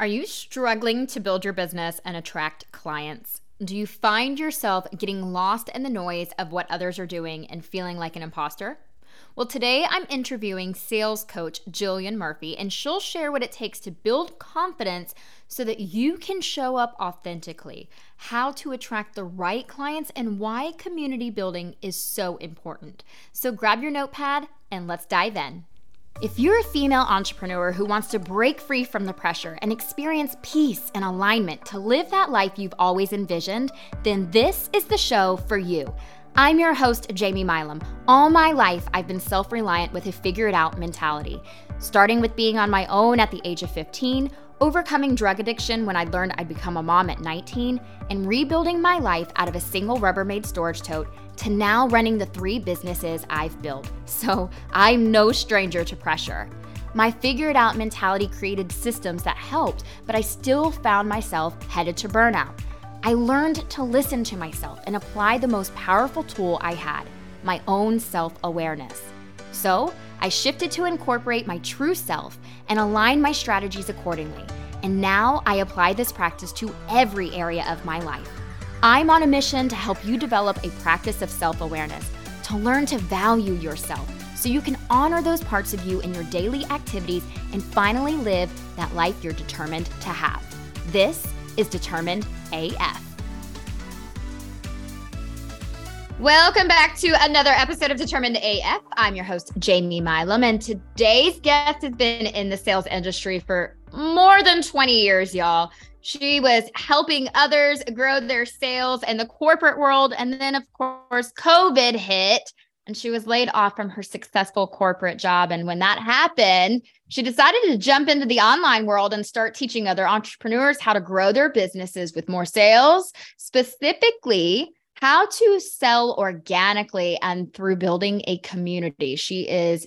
Are you struggling to build your business and attract clients? Do you find yourself getting lost in the noise of what others are doing and feeling like an imposter? Well, today I'm interviewing sales coach Jillian Murphy, and she'll share what it takes to build confidence so that you can show up authentically, how to attract the right clients, and why community building is so important. So grab your notepad and let's dive in. If you're a female entrepreneur who wants to break free from the pressure and experience peace and alignment to live that life you've always envisioned, then this is the show for you. I'm your host, Jamie Milam. All my life, I've been self reliant with a figure it out mentality, starting with being on my own at the age of 15 overcoming drug addiction when I learned I'd become a mom at 19, and rebuilding my life out of a single Rubbermaid storage tote to now running the three businesses I've built. So I'm no stranger to pressure. My figure it out mentality created systems that helped, but I still found myself headed to burnout. I learned to listen to myself and apply the most powerful tool I had my own self awareness. So, I shifted to incorporate my true self and align my strategies accordingly. And now I apply this practice to every area of my life. I'm on a mission to help you develop a practice of self awareness, to learn to value yourself so you can honor those parts of you in your daily activities and finally live that life you're determined to have. This is Determined AF. Welcome back to another episode of Determined AF. I'm your host, Jamie Milam, and today's guest has been in the sales industry for more than 20 years, y'all. She was helping others grow their sales in the corporate world. And then, of course, COVID hit and she was laid off from her successful corporate job. And when that happened, she decided to jump into the online world and start teaching other entrepreneurs how to grow their businesses with more sales, specifically how to sell organically and through building a community. She is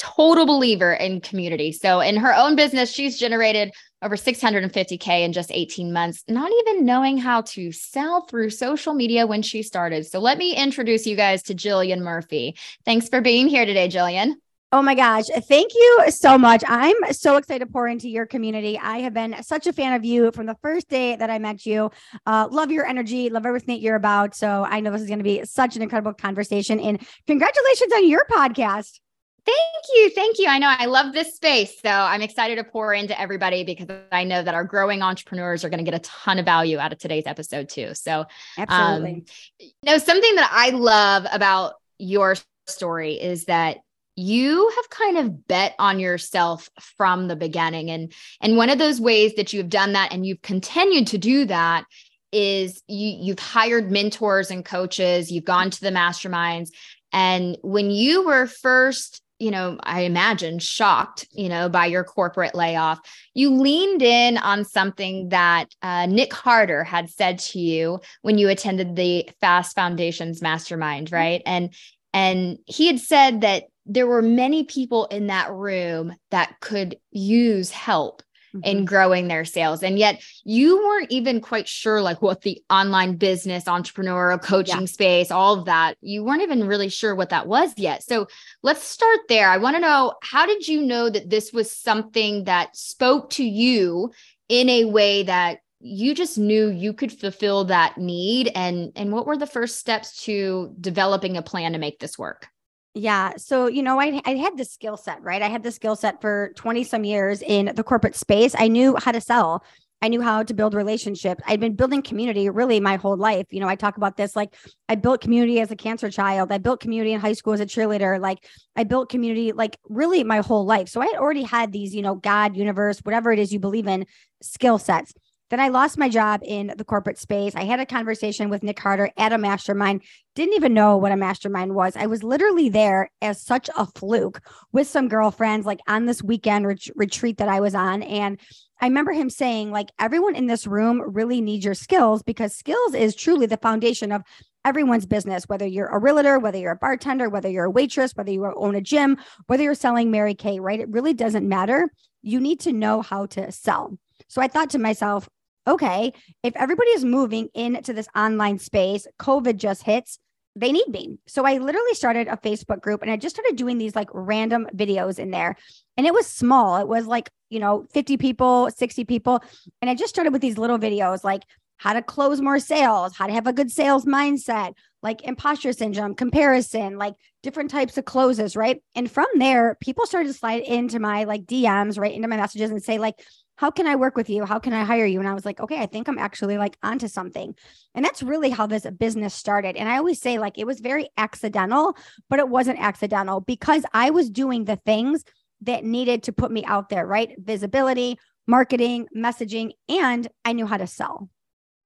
total believer in community. So in her own business, she's generated over 650k in just 18 months, not even knowing how to sell through social media when she started. So let me introduce you guys to Jillian Murphy. Thanks for being here today, Jillian. Oh my gosh. Thank you so much. I'm so excited to pour into your community. I have been such a fan of you from the first day that I met you. Uh, love your energy, love everything that you're about. So I know this is going to be such an incredible conversation. And congratulations on your podcast. Thank you. Thank you. I know I love this space. So I'm excited to pour into everybody because I know that our growing entrepreneurs are going to get a ton of value out of today's episode too. So, absolutely. Um, you know, something that I love about your story is that you have kind of bet on yourself from the beginning and and one of those ways that you've done that and you've continued to do that is you you've hired mentors and coaches you've gone to the masterminds and when you were first you know i imagine shocked you know by your corporate layoff. You leaned in on something that uh, nick harder had said to you when you attended the fast foundations mastermind right? And and he had said that there were many people in that room that could use help mm-hmm. in growing their sales. And yet you weren't even quite sure like what the online business entrepreneurial coaching yeah. space all of that. You weren't even really sure what that was yet. So let's start there. I want to know how did you know that this was something that spoke to you in a way that you just knew you could fulfill that need? And and what were the first steps to developing a plan to make this work yeah. So, you know, I, I had the skill set, right? I had the skill set for 20 some years in the corporate space. I knew how to sell. I knew how to build relationships. I'd been building community really my whole life. You know, I talk about this like I built community as a cancer child. I built community in high school as a cheerleader. Like I built community like really my whole life. So I had already had these, you know, God, universe, whatever it is you believe in, skill sets. Then I lost my job in the corporate space. I had a conversation with Nick Harder at a mastermind. Didn't even know what a mastermind was. I was literally there as such a fluke with some girlfriends, like on this weekend ret- retreat that I was on. And I remember him saying, like, everyone in this room really needs your skills because skills is truly the foundation of everyone's business, whether you're a realtor, whether you're a bartender, whether you're a waitress, whether you own a gym, whether you're selling Mary Kay, right? It really doesn't matter. You need to know how to sell. So I thought to myself, okay, if everybody is moving into this online space, COVID just hits, they need me. So I literally started a Facebook group and I just started doing these like random videos in there. And it was small. It was like you know, 50 people, 60 people. And I just started with these little videos like how to close more sales, how to have a good sales mindset, like imposter syndrome, comparison, like different types of closes, right? And from there, people started to slide into my like DMs, right into my messages and say, like, how can I work with you? How can I hire you? And I was like, okay, I think I'm actually like onto something. And that's really how this business started. And I always say, like, it was very accidental, but it wasn't accidental because I was doing the things that needed to put me out there, right? Visibility, marketing, messaging, and I knew how to sell.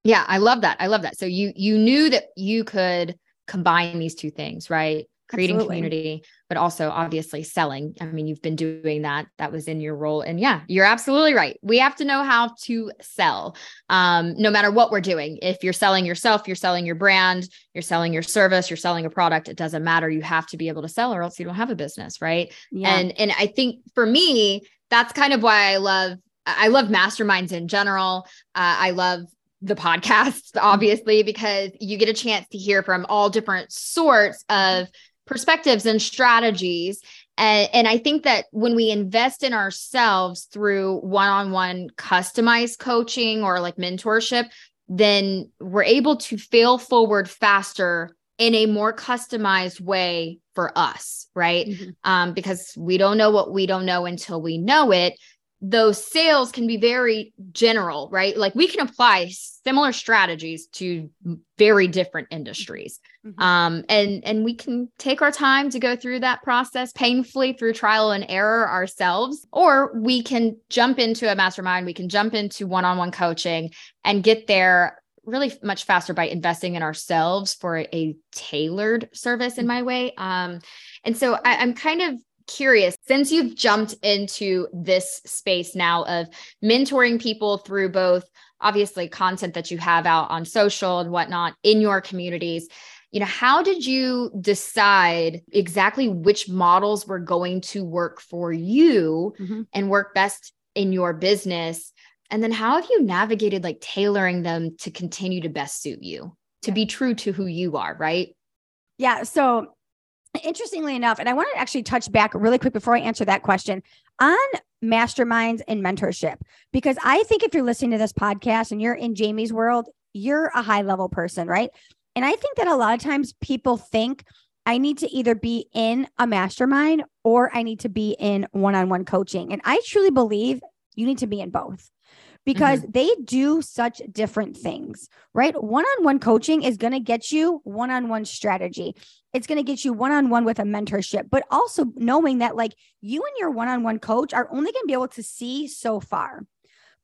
Yeah, I love that. I love that. So you you knew that you could combine these two things, right? Creating Absolutely. community, but also obviously selling. I mean, you've been doing that. That was in your role. And yeah, you're absolutely right. We have to know how to sell. Um, no matter what we're doing. If you're selling yourself, you're selling your brand, you're selling your service, you're selling a product, it doesn't matter. You have to be able to sell or else you don't have a business, right? Yeah. And and I think for me, that's kind of why I love I love masterminds in general. Uh, I love the podcast, obviously, because you get a chance to hear from all different sorts of perspectives and strategies. And, and I think that when we invest in ourselves through one on one customized coaching or like mentorship, then we're able to fail forward faster in a more customized way for us, right? Mm-hmm. Um, because we don't know what we don't know until we know it those sales can be very general, right? Like we can apply similar strategies to very different industries. Mm-hmm. Um, and and we can take our time to go through that process painfully through trial and error ourselves, or we can jump into a mastermind, we can jump into one-on-one coaching and get there really much faster by investing in ourselves for a tailored service in mm-hmm. my way. Um, and so I, I'm kind of curious since you've jumped into this space now of mentoring people through both obviously content that you have out on social and whatnot in your communities you know how did you decide exactly which models were going to work for you mm-hmm. and work best in your business? And then how have you navigated like tailoring them to continue to best suit you to be true to who you are right? Yeah so interestingly enough, and I want to actually touch back really quick before I answer that question on masterminds and mentorship, because I think if you're listening to this podcast and you're in Jamie's world, you're a high level person, right? And I think that a lot of times people think I need to either be in a mastermind or I need to be in one on one coaching. And I truly believe you need to be in both because mm-hmm. they do such different things, right? One on one coaching is going to get you one on one strategy. It's going to get you one on one with a mentorship, but also knowing that like you and your one on one coach are only going to be able to see so far.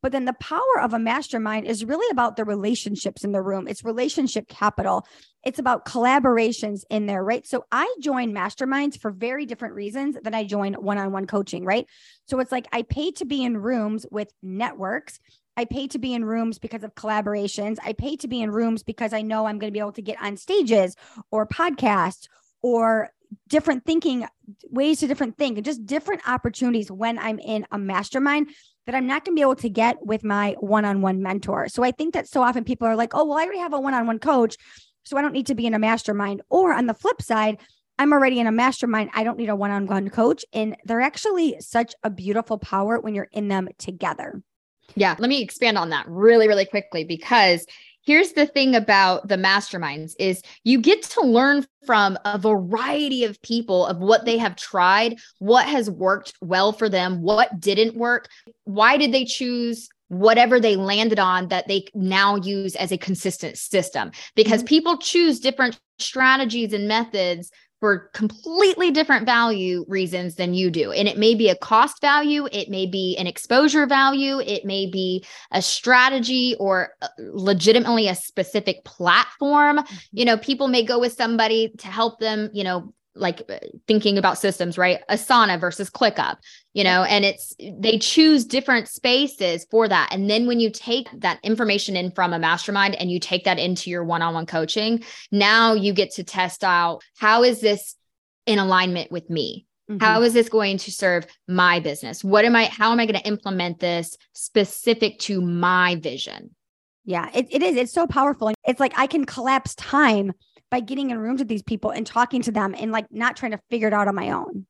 But then the power of a mastermind is really about the relationships in the room. It's relationship capital. It's about collaborations in there, right? So I join masterminds for very different reasons than I join one on one coaching, right? So it's like I pay to be in rooms with networks. I pay to be in rooms because of collaborations. I pay to be in rooms because I know I'm going to be able to get on stages or podcasts or different thinking ways to different think and just different opportunities when I'm in a mastermind that I'm not going to be able to get with my one on one mentor. So I think that so often people are like, oh, well, I already have a one on one coach. So I don't need to be in a mastermind. Or on the flip side, I'm already in a mastermind. I don't need a one on one coach. And they're actually such a beautiful power when you're in them together. Yeah. Let me expand on that really, really quickly because here's the thing about the masterminds is you get to learn from a variety of people of what they have tried what has worked well for them what didn't work why did they choose whatever they landed on that they now use as a consistent system because mm-hmm. people choose different strategies and methods for completely different value reasons than you do. And it may be a cost value, it may be an exposure value, it may be a strategy or uh, legitimately a specific platform. Mm-hmm. You know, people may go with somebody to help them, you know, like uh, thinking about systems, right? Asana versus ClickUp, you know, and it's they choose different spaces for that. And then when you take that information in from a mastermind and you take that into your one on one coaching, now you get to test out how is this in alignment with me? Mm-hmm. How is this going to serve my business? What am I, how am I going to implement this specific to my vision? Yeah, it, it is. It's so powerful. It's like I can collapse time by getting in rooms with these people and talking to them and like not trying to figure it out on my own.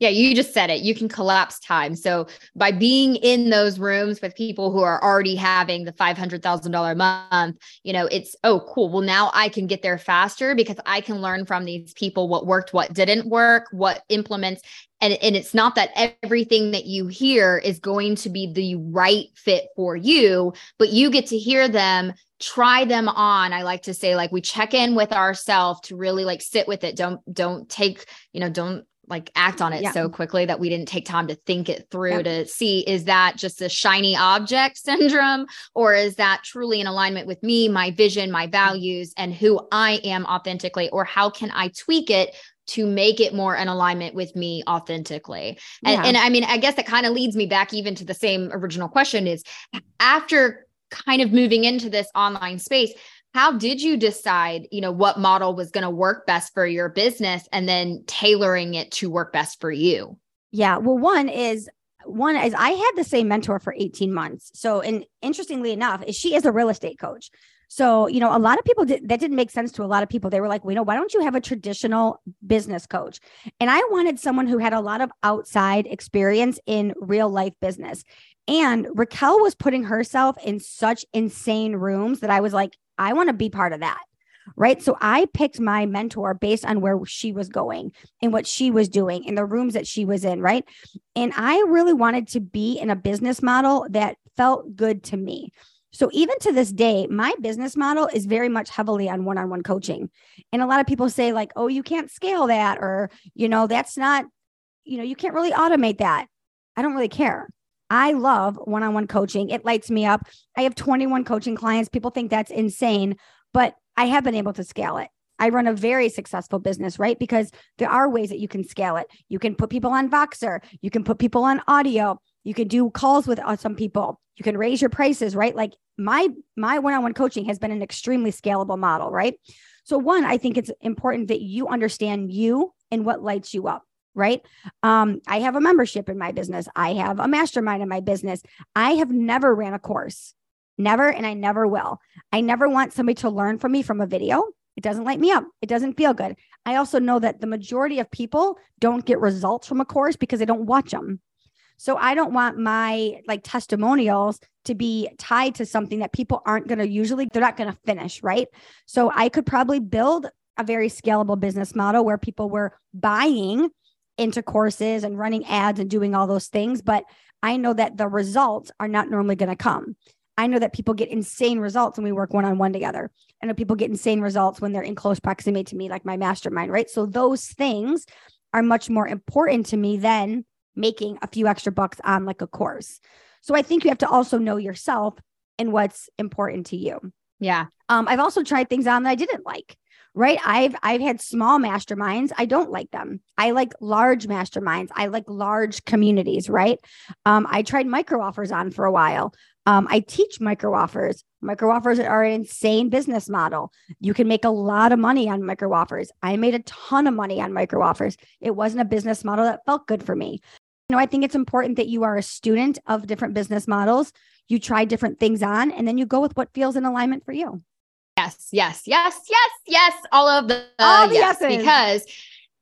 Yeah, you just said it. You can collapse time. So by being in those rooms with people who are already having the $500,000 a month, you know, it's, oh, cool. Well, now I can get there faster because I can learn from these people what worked, what didn't work, what implements. And, and it's not that everything that you hear is going to be the right fit for you, but you get to hear them try them on i like to say like we check in with ourselves to really like sit with it don't don't take you know don't like act on it yeah. so quickly that we didn't take time to think it through to see is that just a shiny object syndrome or is that truly in alignment with me, my vision, my values, and who I am authentically, or how can I tweak it to make it more in alignment with me authentically. And, yeah. and I mean, I guess that kind of leads me back even to the same original question is after kind of moving into this online space, how did you decide you know what model was going to work best for your business and then tailoring it to work best for you? Yeah well one is one is i had the same mentor for 18 months. So and interestingly enough she is a real estate coach. So you know a lot of people did that didn't make sense to a lot of people. They were like well, you know why don't you have a traditional business coach? And i wanted someone who had a lot of outside experience in real life business. And raquel was putting herself in such insane rooms that i was like I want to be part of that. Right. So I picked my mentor based on where she was going and what she was doing in the rooms that she was in. Right. And I really wanted to be in a business model that felt good to me. So even to this day, my business model is very much heavily on one-on-one coaching. And a lot of people say like, "Oh, you can't scale that or, you know, that's not, you know, you can't really automate that." I don't really care. I love one on one coaching. It lights me up. I have 21 coaching clients. People think that's insane, but I have been able to scale it. I run a very successful business, right? Because there are ways that you can scale it. You can put people on Voxer, you can put people on audio, you can do calls with uh, some people, you can raise your prices, right? Like my my one-on-one coaching has been an extremely scalable model, right? So one, I think it's important that you understand you and what lights you up right? Um, I have a membership in my business. I have a mastermind in my business. I have never ran a course, never, and I never will. I never want somebody to learn from me from a video. It doesn't light me up. It doesn't feel good. I also know that the majority of people don't get results from a course because they don't watch them. So I don't want my like testimonials to be tied to something that people aren't going to usually they're not going to finish, right? So I could probably build a very scalable business model where people were buying into courses and running ads and doing all those things, but I know that the results are not normally going to come. I know that people get insane results when we work one on one together. I know people get insane results when they're in close proximity to me, like my mastermind, right? So those things are much more important to me than making a few extra bucks on like a course. So I think you have to also know yourself and what's important to you. Yeah. Um, I've also tried things on that I didn't like right? I've i've had small masterminds. I don't like them. I like large masterminds. I like large communities right? Um, i tried micro offers on for a while. Um, i teach micro offers. Micro offers are an insane business model. You can make a lot of money on micro offers. I made a ton of money on micro offers. It wasn't a business model that felt good for me. You know i think it's important that you are a student of different business models. You try different things on and then you go with what feels in alignment for you Yes, yes, yes, yes, yes. All of the, uh, all the yes, yeses. because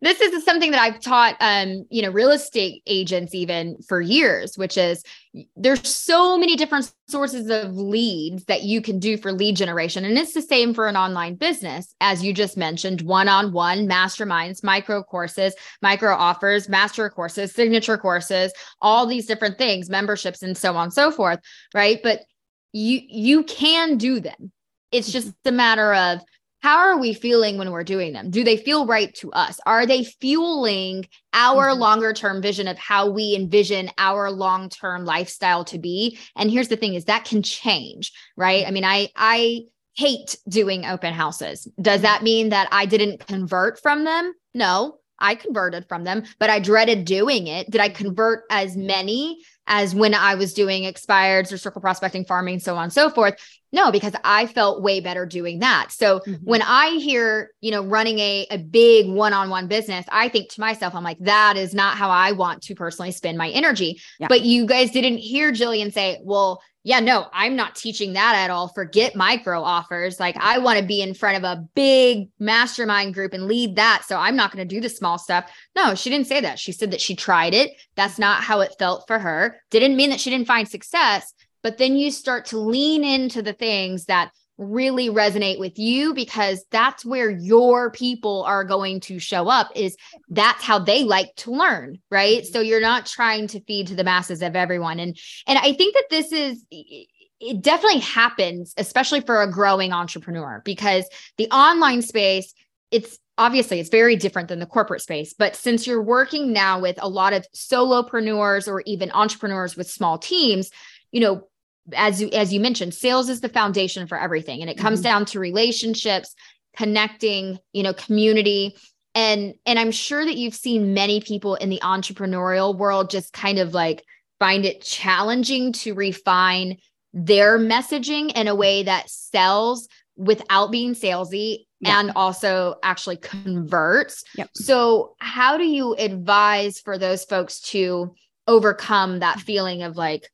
this is something that I've taught, um, you know, real estate agents even for years, which is there's so many different sources of leads that you can do for lead generation. And it's the same for an online business, as you just mentioned, one-on-one masterminds, micro courses, micro offers, master courses, signature courses, all these different things, memberships, and so on and so forth. Right. But you you can do them it's just a matter of how are we feeling when we're doing them? Do they feel right to us? Are they fueling our mm-hmm. longer term vision of how we envision our long term lifestyle to be? And here's the thing is that can change, right? I mean, I I hate doing open houses. Does that mean that I didn't convert from them? No, I converted from them, but I dreaded doing it. Did I convert as many as when I was doing expireds or circle prospecting, farming, so on and so forth? No, because I felt way better doing that. So mm-hmm. when I hear, you know, running a, a big one on one business, I think to myself, I'm like, that is not how I want to personally spend my energy. Yeah. But you guys didn't hear Jillian say, well, yeah, no, I'm not teaching that at all. Forget micro offers. Like I want to be in front of a big mastermind group and lead that. So I'm not going to do the small stuff. No, she didn't say that. She said that she tried it. That's not how it felt for her. Didn't mean that she didn't find success, but then you start to lean into the things that really resonate with you because that's where your people are going to show up is that's how they like to learn right? Mm-hmm. so you're not trying to feed to the masses of everyone. And and i think that this is it definitely happens especially for a growing entrepreneur because the online space it's obviously it's very different than the corporate space. But since you're working now with a lot of solopreneurs or even entrepreneurs with small teams you know as you as you mentioned sales is the foundation for everything and it comes mm-hmm. down to relationships connecting you know community and and i'm sure that you've seen many people in the entrepreneurial world just kind of like find it challenging to refine their messaging in a way that sells without being salesy yep. and also actually converts yep. so how do you advise for those folks to overcome that feeling of like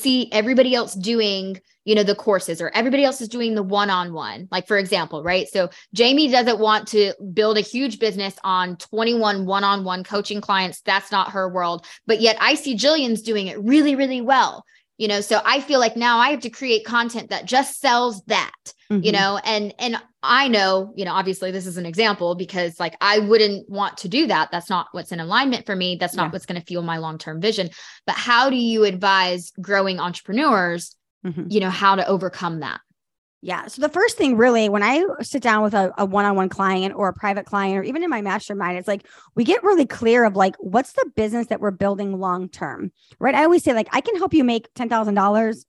see everybody else doing you know the courses or everybody else is doing the one-on-one like for example right? So jamie doesn't want to build a huge business on 21 one-on-one coaching clients. That's not her world. But yet i see jillian's doing it really really well you know so i feel like now i have to create content that just sells that mm-hmm. you know and and i know you know obviously this is an example because like i wouldn't want to do that that's not what's in alignment for me that's not yeah. what's going to fuel my long-term vision but how do you advise growing entrepreneurs mm-hmm. you know how to overcome that yeah. So the first thing really, when I sit down with a, a, one-on-one client or a private client, or even in my mastermind, it's like we get really clear of like what's the business that we're building long term, right? I always say like I can help you make ten thousand dollars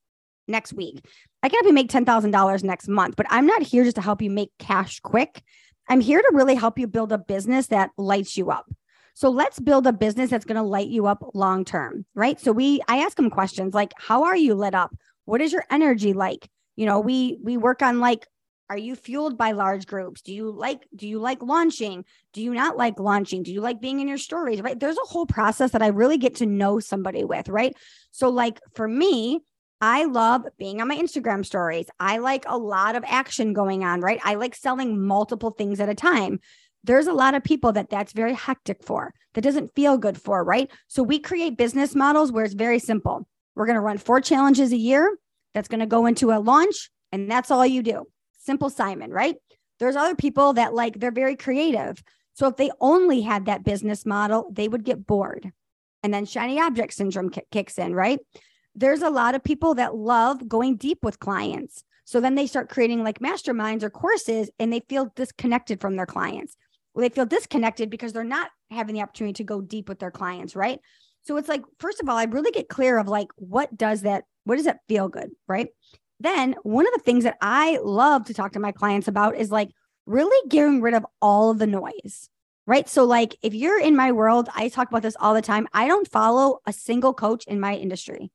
next week. I can help you make ten thousand dollars next month, but I'm not here just to help you make cash quick. I'm here to really help you build a business that lights you up. So let's build a business that's going to light you up long term, right? So we, I ask them questions like, how are you lit up? What is your energy like? You know we we work on like are you fueled by large groups do you like do you like launching do you not like launching do you like being in your stories right there's a whole process that i really get to know somebody with right so like for me I love being on my Instagram stories. I like a lot of action going on, right? I like selling multiple things at a time. There's a lot of people that that's very hectic for, that doesn't feel good for, right? So we create business models where it's very simple. We're going to run four challenges a year that's going to go into a launch and that's all you do. Simple Simon, right? There's other people that like they're very creative. So if they only had that business model, they would get bored. And then shiny object syndrome k- kicks in, right? There's a lot of people that love going deep with clients. So then they start creating like masterminds or courses and they feel disconnected from their clients. Well, they feel disconnected because they're not having the opportunity to go deep with their clients, right? So it's like, first of all, I really get clear of like, what does that what does that feel good? Right. Then one of the things that I love to talk to my clients about is like really getting rid of all of the noise. Right. So, like, if you're in my world, I talk about this all the time. I don't follow a single coach in my industry.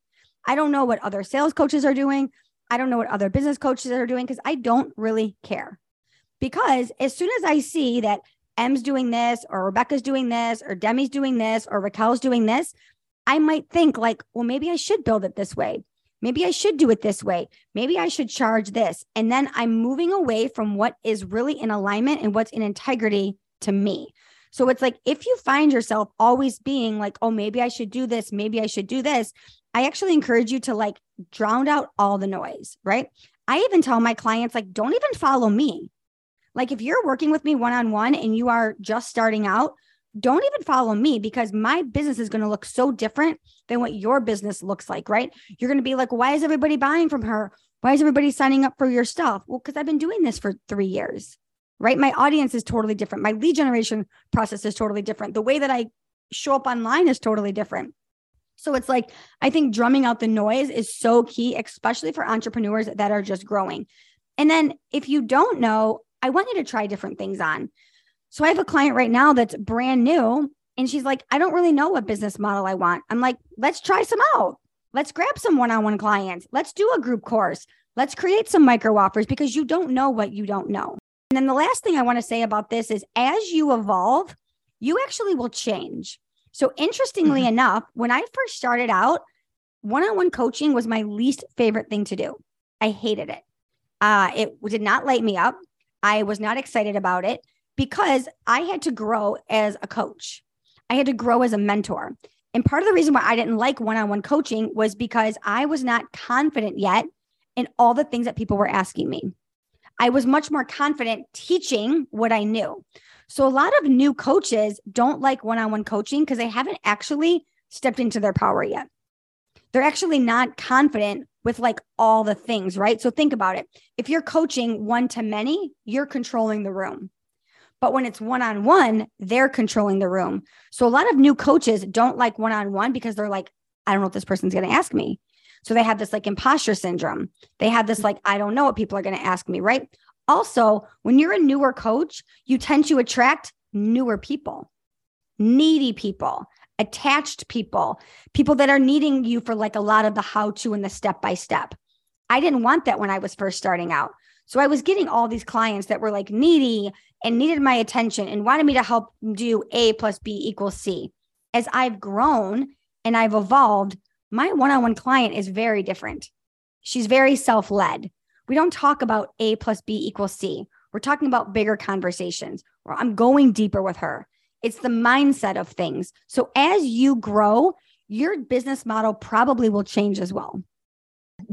I don't know what other sales coaches are doing. I don't know what other business coaches are doing because I don't really care. Because as soon as I see that M's doing this, or Rebecca's doing this, or Demi's doing this, or Raquel's doing this, I might think, like, well, maybe I should build it this way. Maybe I should do it this way. Maybe I should charge this. And then I'm moving away from what is really in alignment and what's in integrity to me. So it's like if you find yourself always being like, oh, maybe I should do this, maybe I should do this, I actually encourage you to like drown out all the noise, right? I even tell my clients, like, don't even follow me. Like, if you're working with me one on one and you are just starting out, don't even follow me because my business is going to look so different than what your business looks like, right? You're going to be like, why is everybody buying from her? Why is everybody signing up for your stuff? Well, because I've been doing this for three years, right? My audience is totally different. My lead generation process is totally different. The way that I show up online is totally different. So it's like, I think drumming out the noise is so key, especially for entrepreneurs that are just growing. And then if you don't know, I want you to try different things on. So I have a client right now that's brand new and she's like, I don't really know what business model I want. I'm like, let's try some out. Let's grab some one on one clients. Let's do a group course. Let's create some micro offers because you don't know what you don't know. And then the last thing I want to say about this is as you evolve, you actually will change. So, interestingly mm-hmm. enough, when I first started out, one on one coaching was my least favorite thing to do. I hated it. Uh, it did not light me up. I was not excited about it because I had to grow as a coach. I had to grow as a mentor. And part of the reason why I didn't like one on one coaching was because I was not confident yet in all the things that people were asking me. I was much more confident teaching what I knew. So a lot of new coaches don't like one on one coaching because they haven't actually stepped into their power yet. They're actually not confident with like all the things, right? So think about it. If you're coaching one to many, you're controlling the room. But when it's one on one, they're controlling the room. So a lot of new coaches don't like one on one because they're like, I don't know what this person's going to ask me. So they have this like imposter syndrome. They have this like, I don't know what people are going to ask me, right? Also, when you're a newer coach, you tend to attract newer people, needy people, attached people, people that are needing you for like a lot of the how to and the step by step. I didn't want that when I was first starting out. So I was getting all these clients that were like needy and needed my attention and wanted me to help do A plus B equals C. As I've grown and I've evolved, my one on one client is very different. She's very self led. We don't talk about A plus B equals C. We're talking about bigger conversations I'm going deeper with her. It's the mindset of things. So as you grow, your business model probably will change as well.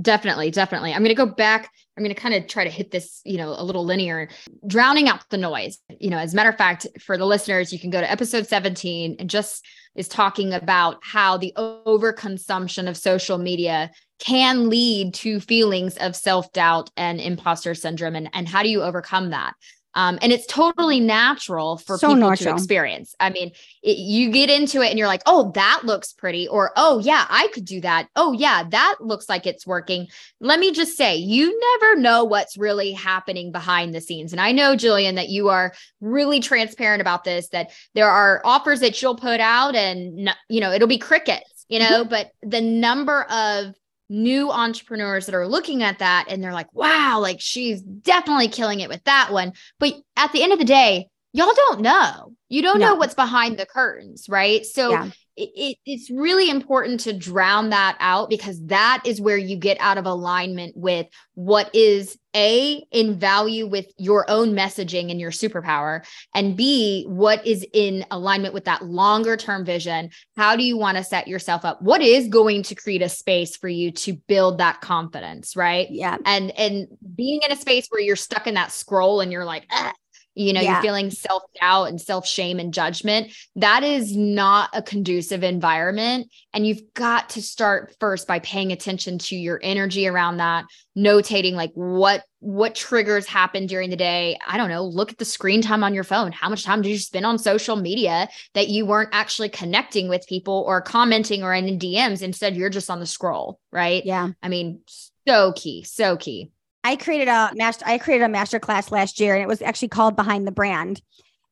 Definitely, definitely. I'm going to go back. I'm going to kind of try to hit this, you know, a little linear, drowning out the noise. You know, as a matter of fact, for the listeners, you can go to episode 17 and just is talking about how the overconsumption of social media can lead to feelings of self doubt and imposter syndrome. And, and how do you overcome that? Um, and it's totally natural for so people natural. to experience. I mean, it, you get into it and you're like, oh, that looks pretty, or oh, yeah, I could do that. Oh, yeah, that looks like it's working. Let me just say, you never know what's really happening behind the scenes. And I know, Jillian, that you are really transparent about this, that there are offers that you'll put out and, you know, it'll be crickets, you know, but the number of new entrepreneurs that are looking at that and they're like, wow, like she's definitely killing it with that one. But at the end of the day, y'all don't know. You don't no. know what's behind the curtains, right? So yeah it, it's really important to drown that out because that is where you get out of alignment with what is a in value with your own messaging and your superpower and b what is in alignment with that longer term vision. How do you want to set yourself up? What is going to create a space for you to build that confidence right? Yeah. And and being in a space where you're stuck in that scroll and you're like ah, you know, yeah. you're feeling self doubt and self shame and judgment. That is not a conducive environment. And you've got to start first by paying attention to your energy around that, notating like what what triggers happen during the day. I don't know, look at the screen time on your phone. How much time did you spend on social media that you weren't actually connecting with people or commenting or in DMs? Instead, you're just on the scroll, right? Yeah. I mean, so key, so key. I created a master I created a master class last year and it was actually called Behind the Brand.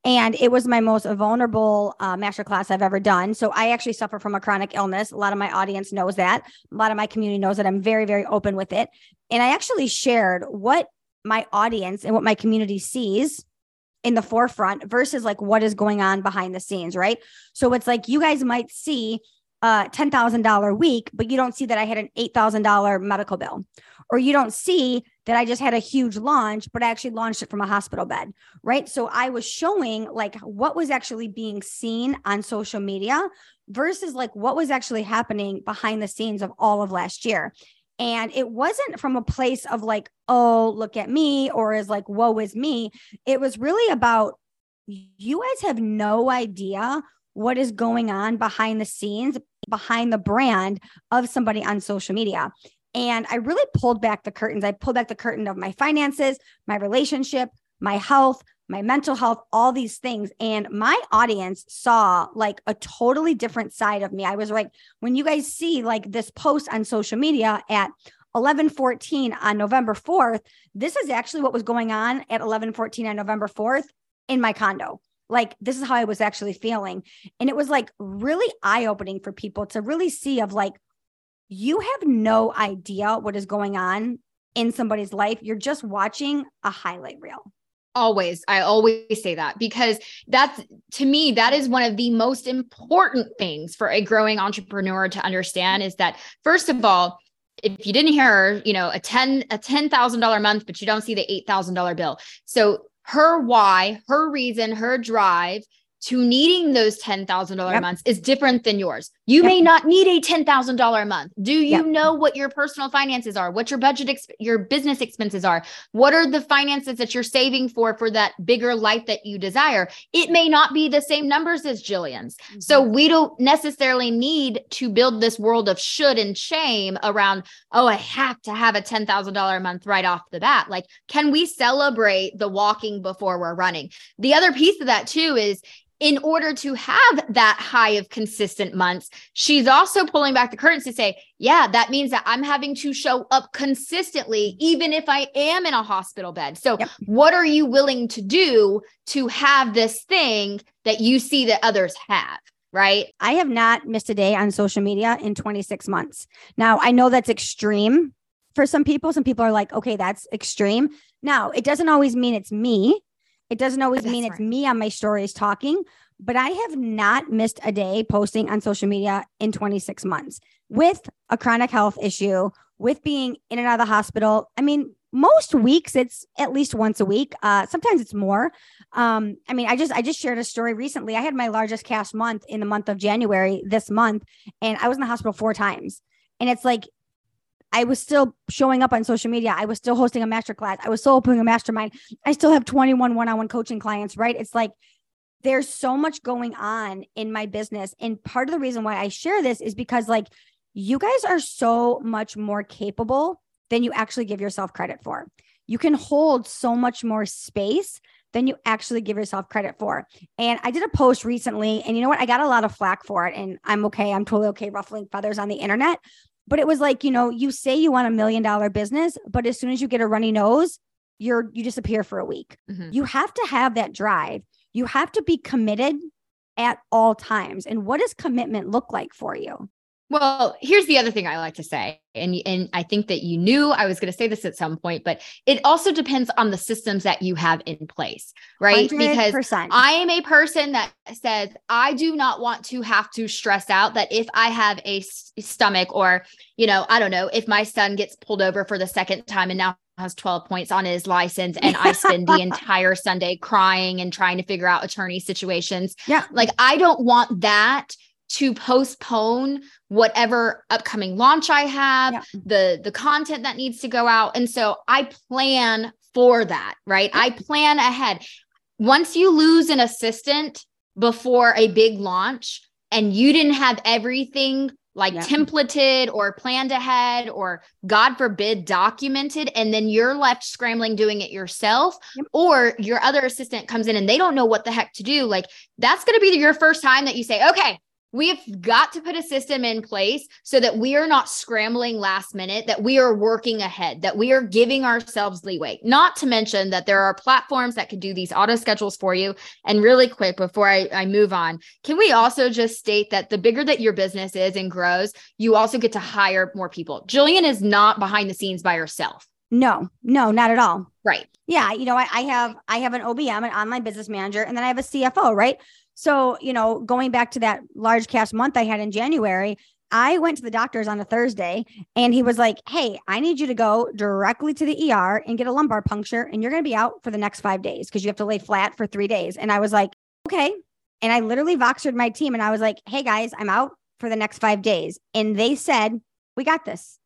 And it was my most vulnerable uh, master class I've ever done. So I actually suffer from a chronic illness. A lot of my audience knows that. A lot of my community knows that I'm very, very open with it. And I actually shared what my audience and what my community sees in the forefront versus like what is going on behind the scenes, right? So it's like you guys might see Uh, a $10,000 week, but you don't see that I had an $8,000 medical bill. Or you don't see that I just had a huge launch, but I actually launched it from a hospital bed, right? So I was showing like what was actually being seen on social media versus like what was actually happening behind the scenes of all of last year. And it wasn't from a place of like, oh, look at me, or is like, woe is me. It was really about you guys have no idea what is going on behind the scenes, behind the brand of somebody on social media. And I really pulled back the curtains. I pulled back the curtain of my finances, my relationship, my health, my mental health, all these things. And my audience saw like a totally different side of me. I was like, when you guys see like this post on social media at 11:14 on November 4th, this is actually what was going on at 11:14 on November 4th in my condo. Like this is how I was actually feeling. And it was like really eye-opening for people to really see of like you have no idea what is going on in somebody's life. You're just watching a highlight reel. Always. I always say that because that's to me, that is one of the most important things for a growing entrepreneur to understand is that, first of all, if you didn't hear, you know, a 10 a $10,000 month, but you don't see the $8,000 bill. So her why, her reason, her drive to needing those $10,000 yep. months is different than yours. You yep. may not need a $10,000 a month. Do you yep. know what your personal finances are? What your budget, ex- your business expenses are? What are the finances that you're saving for for that bigger life that you desire? It may not be the same numbers as Jillian's. Mm-hmm. So we don't necessarily need to build this world of should and shame around, oh, I have to have a $10,000 a month right off the bat. Like, can we celebrate the walking before we're running? The other piece of that too is in order to have that high of consistent months, she's also pulling back the curtains to say, yeah, that means that I'm having to show up consistently, even if I am in a hospital bed. So, yep. what are you willing to do to have this thing that you see that others have? Right. I have not missed a day on social media in 26 months. Now, I know that's extreme for some people. Some people are like, okay, that's extreme. Now, it doesn't always mean it's me it doesn't always mean it's me on my stories talking, but I have not missed a day posting on social media in 26 months with a chronic health issue, with being in and out of the hospital. I mean, most weeks it's at least once a week. Uh, sometimes it's more. Um, I mean, I just I just shared a story recently. I had my largest cash month in the month of January this month, and I was in the hospital four times. And it's like I was still showing up on social media. I was still hosting a master class. I was still opening a mastermind. I still have 21 one on one coaching clients, right? It's like there's so much going on in my business. And part of the reason why I share this is because, like, you guys are so much more capable than you actually give yourself credit for. You can hold so much more space than you actually give yourself credit for. And I did a post recently, and you know what? I got a lot of flack for it, and I'm okay. I'm totally okay ruffling feathers on the internet but it was like, you know, you say you want a million dollar business, but as soon as you get a runny nose, you're you disappear for a week. Mm-hmm. You have to have that drive. You have to be committed at all times. And what does commitment look like for you? Well, here's the other thing I like to say. And, and I think that you knew I was going to say this at some point, but it also depends on the systems that you have in place, right? 100%. Because I am a person that says I do not want to have to stress out that if I have a s- stomach or, you know, I don't know, if my son gets pulled over for the second time and now has 12 points on his license and I spend the entire Sunday crying and trying to figure out attorney situations. Yeah. Like I don't want that to postpone whatever upcoming launch I have, yeah. the the content that needs to go out. And so I plan for that, right? I plan ahead. Once you lose an assistant before a big launch and you didn't have everything like yeah. templated or planned ahead or god forbid documented and then you're left scrambling doing it yourself yep. or your other assistant comes in and they don't know what the heck to do like that's going to be your first time that you say okay we have got to put a system in place so that we are not scrambling last minute, that we are working ahead, that we are giving ourselves leeway. Not to mention that there are platforms that can do these auto schedules for you. And really quick, before I, I move on, can we also just state that the bigger that your business is and grows, you also get to hire more people? Jillian is not behind the scenes by herself. No, no, not at all. Right. Yeah. You know, I, I have I have an OBM, an online business manager, and then I have a CFO, right? So, you know, going back to that large cash month I had in January, I went to the doctor's on a Thursday and he was like, Hey, I need you to go directly to the ER and get a lumbar puncture, and you're going to be out for the next five days because you have to lay flat for three days. And I was like, Okay. And I literally voxered my team and I was like, Hey guys, I'm out for the next five days. And they said, We got this.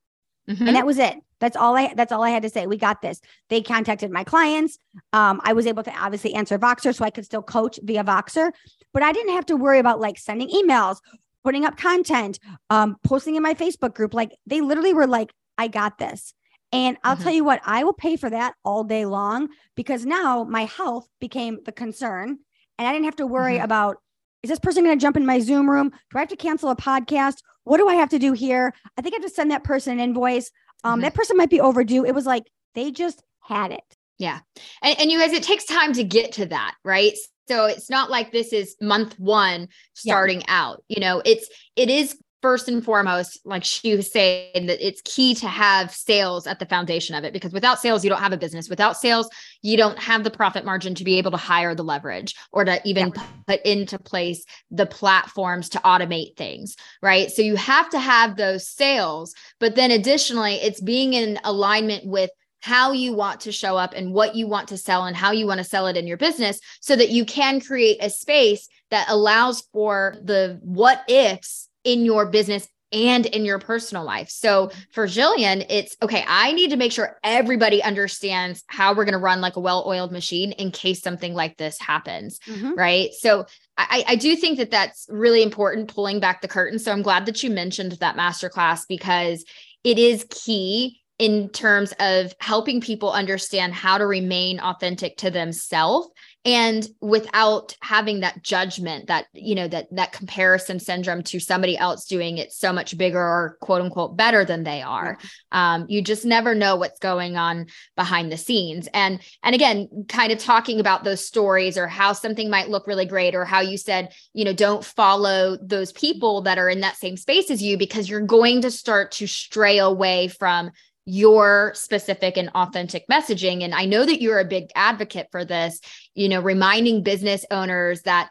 Mm-hmm. And that was it. That's all I that's all I had to say. We got this. They contacted my clients. Um, I was able to obviously answer Voxer so I could still coach via Voxer, but I didn't have to worry about like sending emails, putting up content, um, posting in my Facebook group. Like they literally were like, I got this. And I'll mm-hmm. tell you what, I will pay for that all day long because now my health became the concern. And I didn't have to worry mm-hmm. about is this person going to jump in my Zoom room? Do I have to cancel a podcast? What do I have to do here? I think I have to send that person an invoice. Um, mm-hmm. That person might be overdue. It was like they just had it. Yeah. And, and you guys, it takes time to get to that, right? So it's not like this is month one starting yeah. out. You know, it's it is first and foremost, like she was saying, that it's key to have sales at the foundation of it because without sales, you don't have a business. Without sales, you don't have the profit margin to be able to hire the leverage or to even yeah. put into place the platforms to automate things, right? So you have to have those sales. But then additionally, it's being in alignment with how you want to show up and what you want to sell and how you want to sell it in your business so that you can create a space that allows for the what ifs in your business and in your personal life. So for Jillian, it's okay, I need to make sure everybody understands how we're going to run like a well oiled machine in case something like this happens. Mm-hmm. Right. So I, I do think that that's really important pulling back the curtain. So I'm glad that you mentioned that masterclass because it is key in terms of helping people understand how to remain authentic to themselves and without having that judgment that you know that that comparison syndrome to somebody else doing it so much bigger or quote unquote better than they are um, you just never know what's going on behind the scenes. And and again kind of talking about those stories or how something might look really great or how you said you know don't follow those people that are in that same space as you because you're going to start to stray away from your specific and authentic messaging and i know that you're a big advocate for this you know reminding business owners that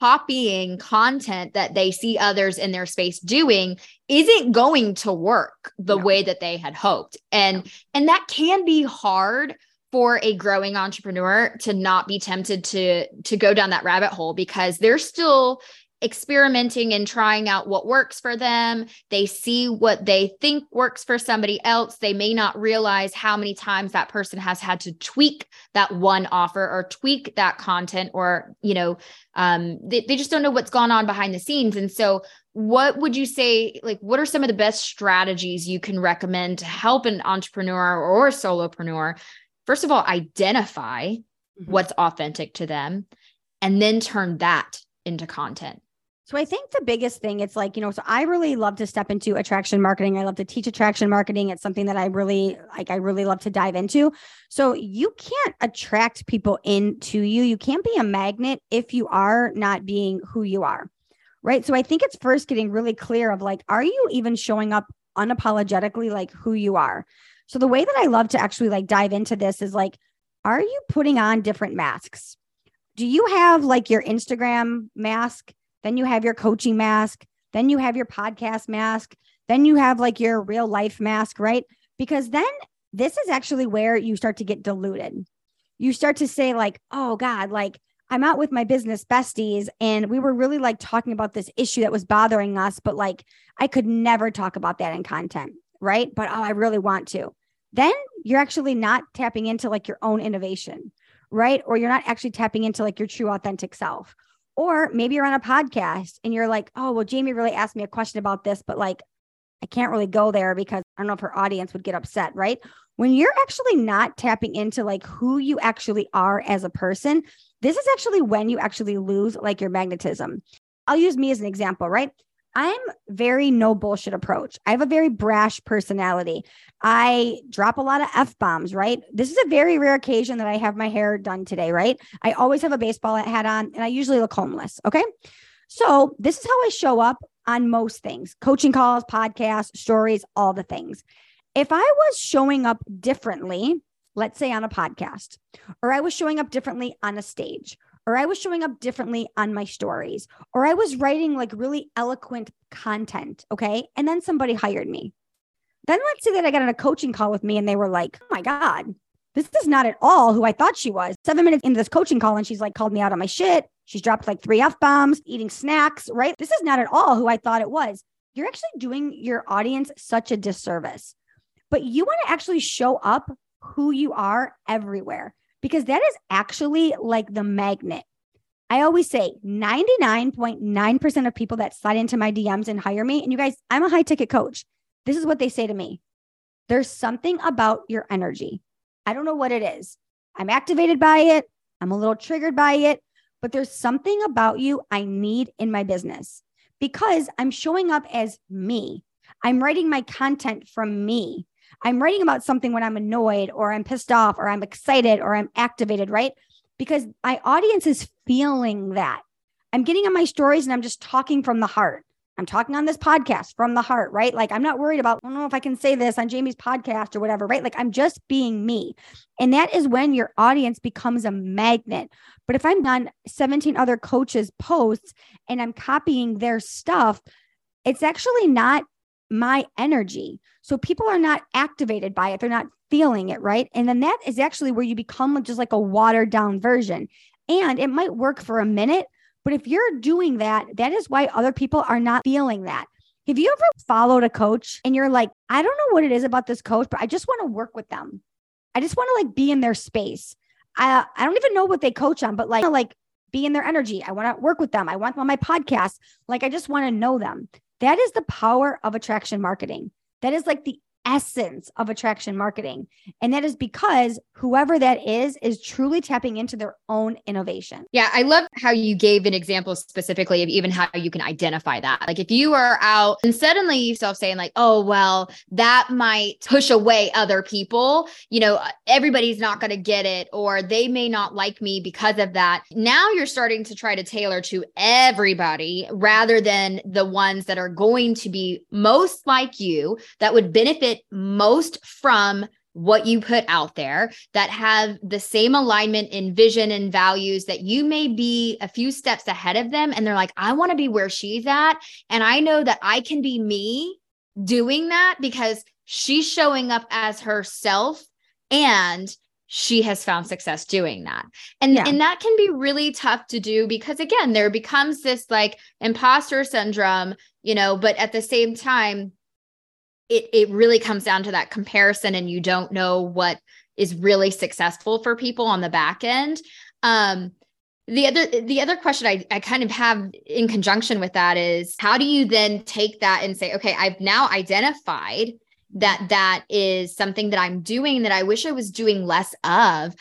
copying content that they see others in their space doing isn't going to work the no. way that they had hoped and no. and that can be hard for a growing entrepreneur to not be tempted to to go down that rabbit hole because they're still experimenting and trying out what works for them. They see what they think works for somebody else. They may not realize how many times that person has had to tweak that one offer or tweak that content, or, you know, um, they, they just don't know what's gone on behind the scenes. And so, what would you say, like, what are some of the best strategies you can recommend to help an entrepreneur or a solopreneur? First of all, identify mm-hmm. what's authentic to them and then turn that into content. So I think the biggest thing, it's like, you know, so I really love to step into attraction marketing. I love to teach attraction marketing. It's something that I really like, I really love to dive into. So you can't attract people into you. You can't be a magnet if you are not being who you are. Right. So I think it's first getting really clear of like, are you even showing up unapologetically like who you are? So the way that I love to actually like dive into this is like, are you putting on different masks? Do you have like your Instagram mask? Then you have your coaching mask. Then you have your podcast mask. Then you have like your real life mask, right? Because then this is actually where you start to get diluted. You start to say, like, oh God, like I'm out with my business besties and we were really like talking about this issue that was bothering us, but like I could never talk about that in content, right? But oh, I really want to. Then you're actually not tapping into like your own innovation, right? Or you're not actually tapping into like your true authentic self. Or maybe you're on a podcast and you're like, oh, well, Jamie really asked me a question about this, but like, I can't really go there because I don't know if her audience would get upset, right? When you're actually not tapping into like who you actually are as a person, this is actually when you actually lose like your magnetism. I'll use me as an example, right? I'm very no bullshit approach. I have a very brash personality. I drop a lot of F bombs, right? This is a very rare occasion that I have my hair done today, right? I always have a baseball hat on and I usually look homeless. Okay. So this is how I show up on most things coaching calls, podcasts, stories, all the things. If I was showing up differently, let's say on a podcast, or I was showing up differently on a stage, or I was showing up differently on my stories, or I was writing like really eloquent content. Okay. And then somebody hired me. Then let's say that I got on a coaching call with me and they were like, oh my God, this is not at all who I thought she was. Seven minutes into this coaching call, and she's like called me out on my shit. She's dropped like three F bombs, eating snacks, right? This is not at all who I thought it was. You're actually doing your audience such a disservice. But you want to actually show up who you are everywhere because that is actually like the magnet. I always say 99.9% of people that slide into my DMs and hire me, and you guys, I'm a high ticket coach. This is what they say to me there's something about your energy. I don't know what it is. I'm activated by it. I'm a little triggered by it, but there's something about you I need in my business because I'm showing up as me. I'm writing my content from me. I'm writing about something when I'm annoyed or I'm pissed off or I'm excited or I'm activated, right? Because my audience is feeling that. I'm getting on my stories and I'm just talking from the heart. I'm talking on this podcast from the heart, right? Like I'm not worried about, I don't know if I can say this on Jamie's podcast or whatever, right? Like I'm just being me. And that is when your audience becomes a magnet. But if I'm on 17 other coaches' posts and I'm copying their stuff, it's actually not my energy. So people are not activated by it. They're not feeling it, right? And then that is actually where you become just like a watered down version. And it might work for a minute, but if you're doing that, that is why other people are not feeling that. Have you ever followed a coach and you're like, I don't know what it is about this coach, but I just want to work with them. I just want to like be in their space. I I don't even know what they coach on, but like like be in their energy. I want to work with them. I want them on my podcast. Like I just want to know them. That is the power of attraction marketing. That is like the essence of attraction marketing. And that is because whoever that is is truly tapping into their own innovation. Yeah, I love how you gave an example specifically of even how you can identify that. Like if you are out and suddenly yourself saying like, "Oh, well, that might push away other people, you know, everybody's not going to get it or they may not like me because of that." Now you're starting to try to tailor to everybody rather than the ones that are going to be most like you that would benefit most from what you put out there that have the same alignment in vision and values that you may be a few steps ahead of them and they're like I want to be where she's at and I know that I can be me doing that because she's showing up as herself and she has found success doing that. And yeah. and that can be really tough to do because again there becomes this like imposter syndrome, you know, but at the same time it it really comes down to that comparison and you don't know what is really successful for people on the back end. Um the other the other question I, I kind of have in conjunction with that is how do you then take that and say okay i've now identified that that is something that i'm doing that i wish i was doing less of.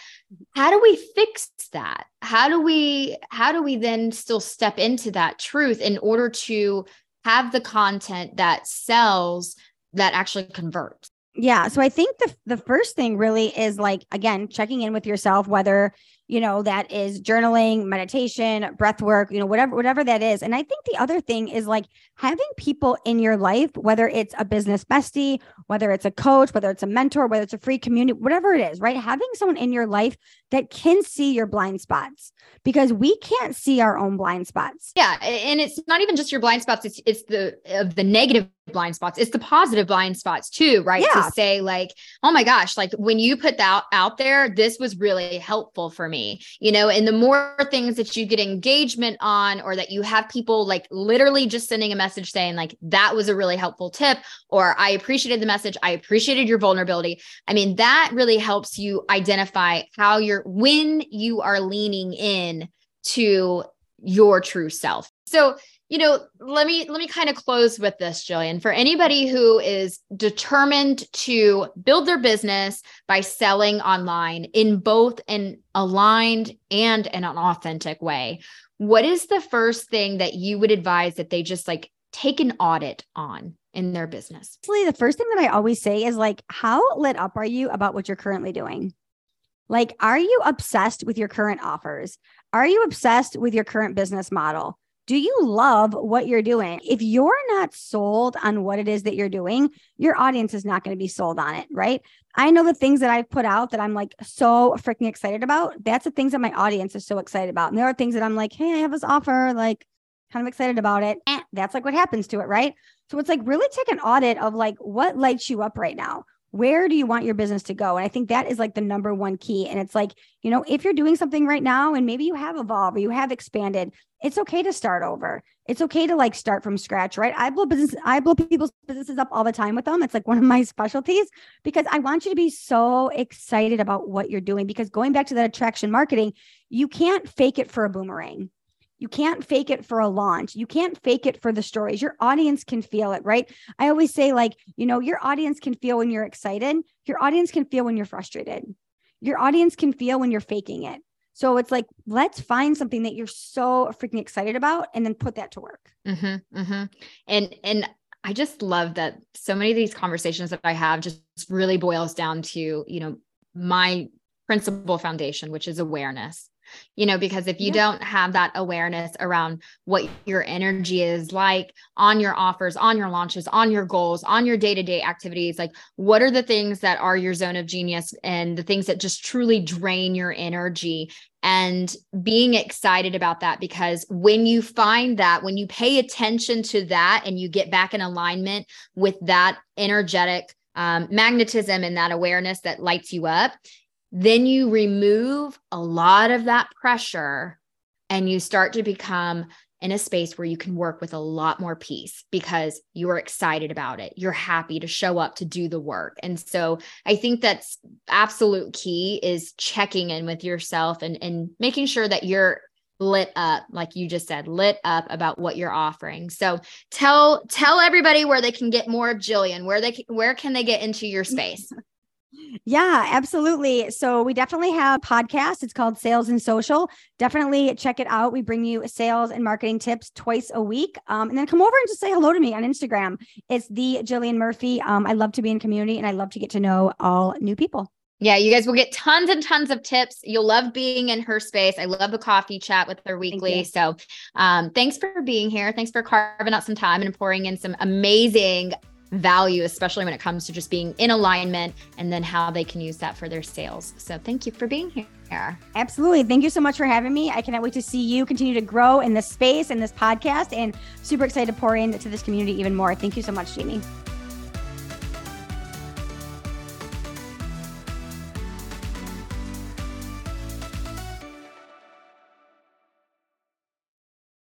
How do we fix that? How do we how do we then still step into that truth in order to have the content that sells that actually converts. Yeah. So I think the the first thing really is like again checking in with yourself whether you know that is journaling meditation breath work you know whatever whatever that is and i think the other thing is like having people in your life whether it's a business bestie whether it's a coach whether it's a mentor whether it's a free community whatever it is right having someone in your life that can see your blind spots because we can't see our own blind spots yeah and it's not even just your blind spots it's it's the of the negative blind spots it's the positive blind spots too right yeah. to say like oh my gosh like when you put that out there this was really helpful for me you know, and the more things that you get engagement on, or that you have people like literally just sending a message saying, like, that was a really helpful tip, or I appreciated the message, I appreciated your vulnerability. I mean, that really helps you identify how you're, when you are leaning in to your true self. So, you know let me let me kind of close with this jillian. For anybody who is determined to build their business by selling online in both an aligned and an authentic way what is the first thing that you would advise that they just like take an audit on in their business? Actually the first thing that i always say is like how lit up are you about what you're currently doing like are you obsessed with your current offers are you obsessed with your current business model do you love what you're doing? If you're not sold on what it is that you're doing, your audience is not going to be sold on it, right? I know the things that I've put out that I'm like so freaking excited about. That's the things that my audience is so excited about. And there are things that I'm like, hey, I have this offer, like kind of excited about it. Eh, that's like what happens to it, right? So it's like really take an audit of like what lights you up right now where do you want your business to go? And I think that is like the number one key. And it's like, you know, if you're doing something right now and maybe you have evolved or you have expanded, it's okay to start over. It's okay to like start from scratch, right? I blow business, I blow people's businesses up all the time with them. It's like one of my specialties because I want you to be so excited about what you're doing. Because going back to that attraction marketing, you can't fake it for a boomerang. You can't fake it for a launch. You can't fake it for the stories. Your audience can feel it, right? I always say, like, you know, your audience can feel when you're excited. Your audience can feel when you're frustrated. Your audience can feel when you're faking it. So it's like, let's find something that you're so freaking excited about and then put that to work. Mm-hmm, mm-hmm. And, and, I just love that so many of these conversations that I have just really boils down to, you know, my principal foundation, which is awareness you know, because if you yeah. don't have that awareness around what your energy is like on your offers, on your launches, on your goals, on your day to day activities, like what are the things that are your zone of genius and the things that just truly drain your energy and being excited about that because when you find that when you pay attention to that and you get back in alignment with that energetic um, magnetism and that awareness that lights you up then you remove a lot of that pressure and you start to become in a space where you can work with a lot more peace because you're excited about it. You're happy to show up to do the work. And so I think that's absolute key is checking in with yourself and, and making sure that you're lit up like you just said lit up about what you're offering so tell tell everybody where they can get more of jillian where they where can they get into your space Yeah, absolutely. So we definitely have podcast. It's called Sales and Social. Definitely check it out. We bring you sales and marketing tips twice a week. Um, and then come over and just say hello to me on Instagram. It's the Jillian Murphy. Um, I love to be in community and I love to get to know all new people. Yeah, you guys will get tons and tons of tips. You'll love being in her space. I love the coffee chat with her weekly. So, um, thanks for being here. Thanks for carving out some time and pouring in some amazing value, especially when it comes to just being in alignment and then how they can use that for their sales. So thank you for being here. Absolutely. Thank you so much for having me. I cannot wait to see you continue to grow in this space and this podcast and super excited to pour into this community even more. Thank you so much, Jamie.